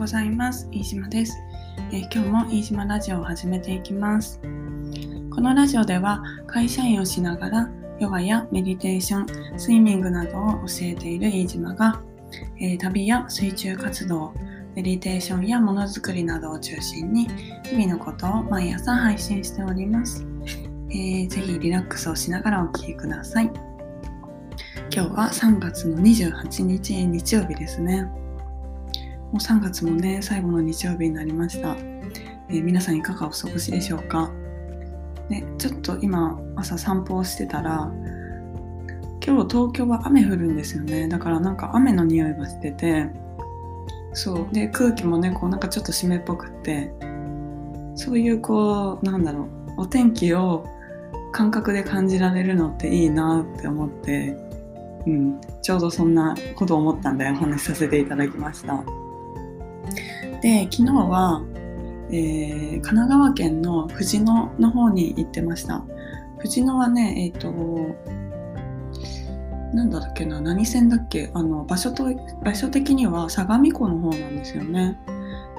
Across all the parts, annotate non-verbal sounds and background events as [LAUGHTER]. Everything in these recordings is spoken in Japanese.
ございます。飯島です、えー、今日も飯島ラジオを始めていきます。このラジオでは会社員をしながらヨガやメディテーション、スイミングなどを教えている飯島が、えー、旅や水中活動、メディテーションやものづくりなどを中心に日々のことを毎朝配信しております。えー、ぜひリラックスをしながらお聴きください。今日は3月の28日日曜日ですね。もう3月もね、最後の日曜日になりました。えー、皆さんいかがお過ごしでしょうか？ね、ちょっと今、朝散歩をしてたら、今日東京は雨降るんですよね。だからなんか雨の匂いがしてて、そう。で、空気もね、こうなんかちょっと湿っぽくって、そういうこう、なんだろう、お天気を感覚で感じられるのっていいなって思って、うん、ちょうどそんなことを思ったんでお話しさせていただきました。で昨日は、えー、神奈川県の藤野の方に行ってました。藤野はねえっ、ー、となんだっけな何線だっけ？あの場所と場所的には相模湖の方なんですよね。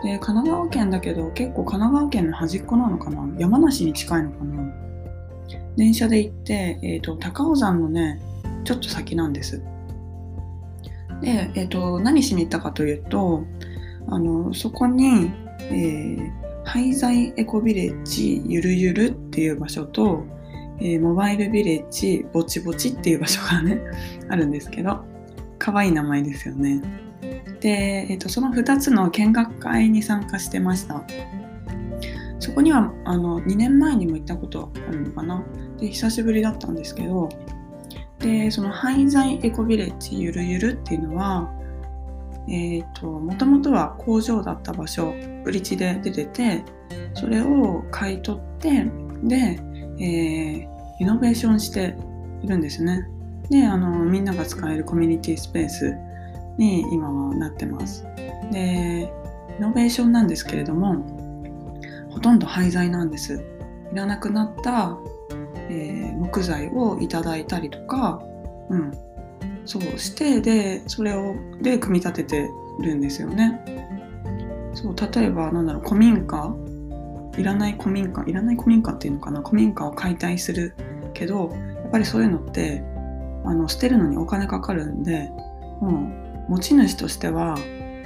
で神奈川県だけど結構神奈川県の端っこなのかな？山梨に近いのかな？電車で行って、えーと、高尾山のねちょっと先なんです。で、えーと何しに行ったかというとあのそこに、えー、廃材エコビレッジゆるゆるっていう場所と、えー、モバイルビレッジぼちぼちっていう場所がね [LAUGHS] あるんですけど可愛い名前ですよね。で、えーと、その2つの見学会に参加してました。そこにはあの2年前にも行ったことあるのかな。で久しぶりだったんですけどでその廃材エコビレッジゆるゆるっていうのはえーと、もともとは工場だった場所売り地で出ててそれを買い取ってで、えー、イノベーションしているんですね。であのみんなが使えるコミュニティスペースに今はなってます。でイノベーションなんですけれどもほとんど廃材なんです。いらなくなった、えー、木材をいただいたりとか、うん、そうしてでそれをで組み立ててるんですよね。そう例えばなんだろう古民家いらない古民家いらない古民家っていうのかな古民家を解体するけどやっぱりそういうのってあの捨てるのにお金かかるんでもう持ち主としては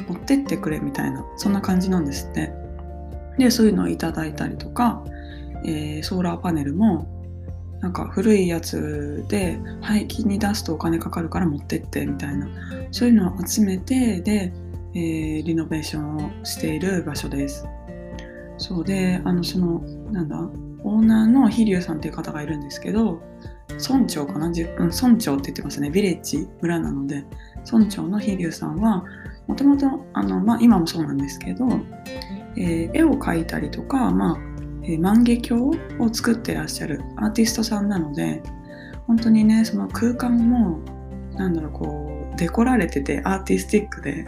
持ってってくれみたいなそんな感じなんですって。でそういうのをいただいたりとか、えー、ソーラーパネルもなんか古いやつで廃棄に出すとお金かかるから持ってってみたいな。そういうのを集めてで、えー、リノベーションをしている場所です。そうであのそのなんだオーナーの飛龍さんっていう方がいるんですけど村長かな、うん、村長って言ってますね。ビレッジ村なので村長の飛龍さんはもともと今もそうなんですけど、えー、絵を描いたりとか、まあ万華鏡を作ってらっしゃるアーティストさんなので本当にねその空間もなんだろうこうデコられててアーティスティックで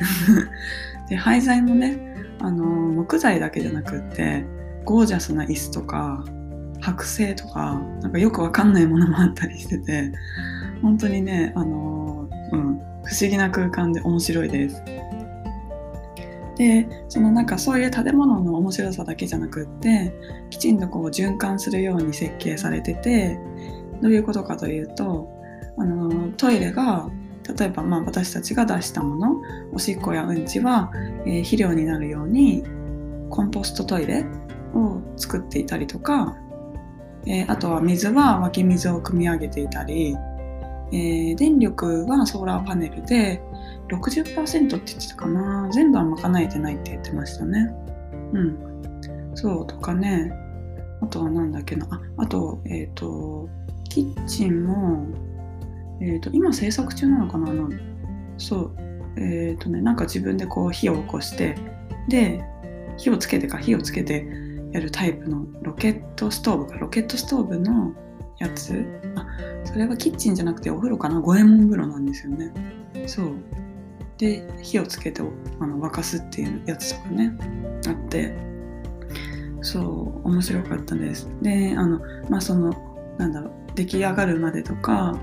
[LAUGHS] で廃材もねあの木材だけじゃなくってゴージャスな椅子とか剥製とかなんかよくわかんないものもあったりしてて本当にねあの、うん、不思議な空間で面白いです。でそのなんかそういう建物の面白さだけじゃなくってきちんとこう循環するように設計されててどういうことかというとあのトイレが例えばまあ私たちが出したものおしっこやうんちは、えー、肥料になるようにコンポストトイレを作っていたりとか、えー、あとは水は湧き水を汲み上げていたり、えー、電力はソーラーパネルで60%って言ってたかな。全部は賄えてないって言ってましたね。うん。そうとかね。あとはなんだっけな。ああとえっ、ー、とキッチンもえっ、ー、と今制作中なのかなあのそう。えっ、ー、とねなんか自分でこう火を起こしてで火をつけてか火をつけてやるタイプのロケットストーブか。ロケットストーブのやつ？あそれはキッチンじゃなくてお風呂かな？五右衛門風呂なんですよね。そう。で火をつけてあの沸かすっていうやつとかねあって。そう面白かったです。であのまあそのなんだろう出来上がるまでとか、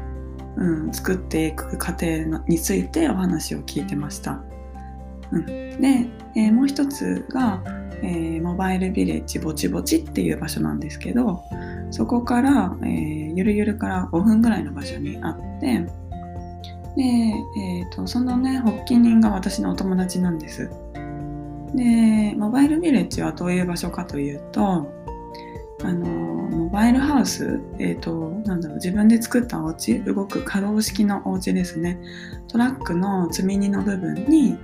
うん、作っていく過程についてお話を聞いてました、うん、で、えー、もう一つが、えー、モバイルビレッジぼちぼちっていう場所なんですけどそこから、えー、ゆるゆるから5分ぐらいの場所にあってで、えーと、そのね発起人が私のお友達なんです。でモバイルビレッジはどういう場所かというとあのモバイルハウス、えーと、なんだろう自分で作ったお家動く可動式のお家ですねトラックの積み荷の部分に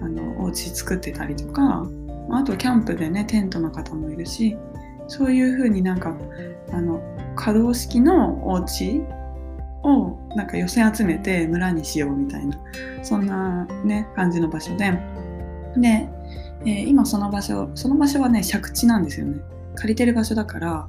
あのお家作ってたりとかあとキャンプでねテントの方もいるしそういう風になんかあの可動式のお家をなんか寄せ集めて村にしようみたいなそんなね感じの場所で。で、えー、今その場所その場所はね借地なんですよね。借りてる場所だから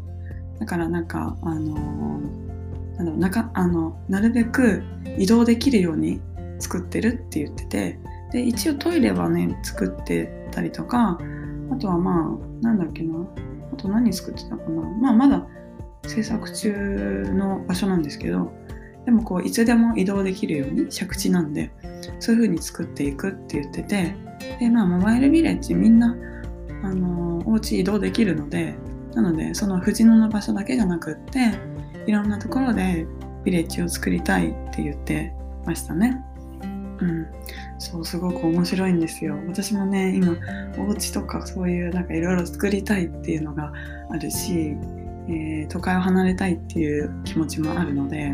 だからなんかあのー、なんだろうなかあのなるべく移動できるように作ってるって言ってて。で一応トイレはね作ってたりとかあとはまあなんだっけな。あと何作ってたかな。まあまだ制作中の場所なんですけどでもこういつでも移動できるように借地なんでそういう風に作っていくって言っててでまあモバイルビレッジみんなあのお家移動できるのでなのでその藤野の場所だけじゃなくっていろんなところでビレッジを作りたいって言ってましたね。うん、そうすごく面白いんですよ。私もね今お家とかそういうなんかいろいろ作りたいっていうのがあるし、えー、都会を離れたいっていう気持ちもあるので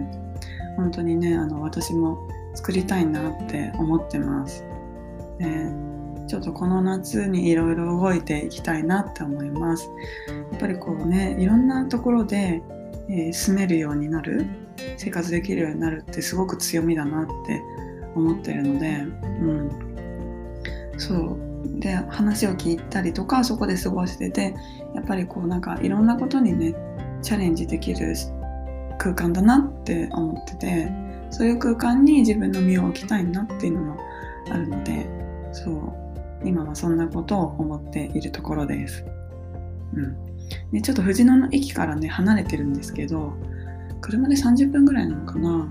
本当にねあの私も作りたいなって思ってます。でちょっとこの夏にいろいろ動いていきたいなって思います。やっぱりこうねいろんなところで、えー、住めるようになる生活できるようになるってすごく強みだなって思ってるので、うん、そう。で話を聞いたりとかそこで過ごしててやっぱりこうなんかいろんなことにねチャレンジできる空間だなって思っててそういう空間に自分の身を置きたいなっていうのもあるのでそう。今はそんなことを思っているところです。うん、でちょっと藤野の駅からね離れてるんですけど車で30分ぐらいなのかな。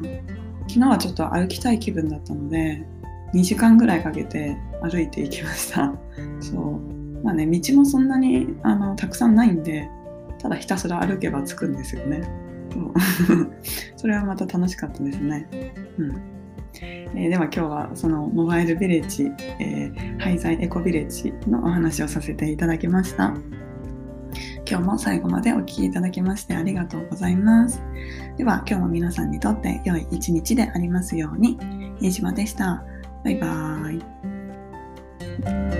昨日はちょっと歩きたい気分だったので2時間ぐらいかけて歩いていきました。そう。まあね道もそんなにあのたくさんないんでただひたすら歩けば着くんですよね。そう。[LAUGHS] それはまた楽しかったですね。うん。えー、では今日はそのモバイルビレッジ、えー、廃材エコビレッジのお話をさせていただきました。今日も最後までお聴きいただきましてありがとうございます。では今日も皆さんにとって良い一日でありますように。飯島でした。バイバーイ。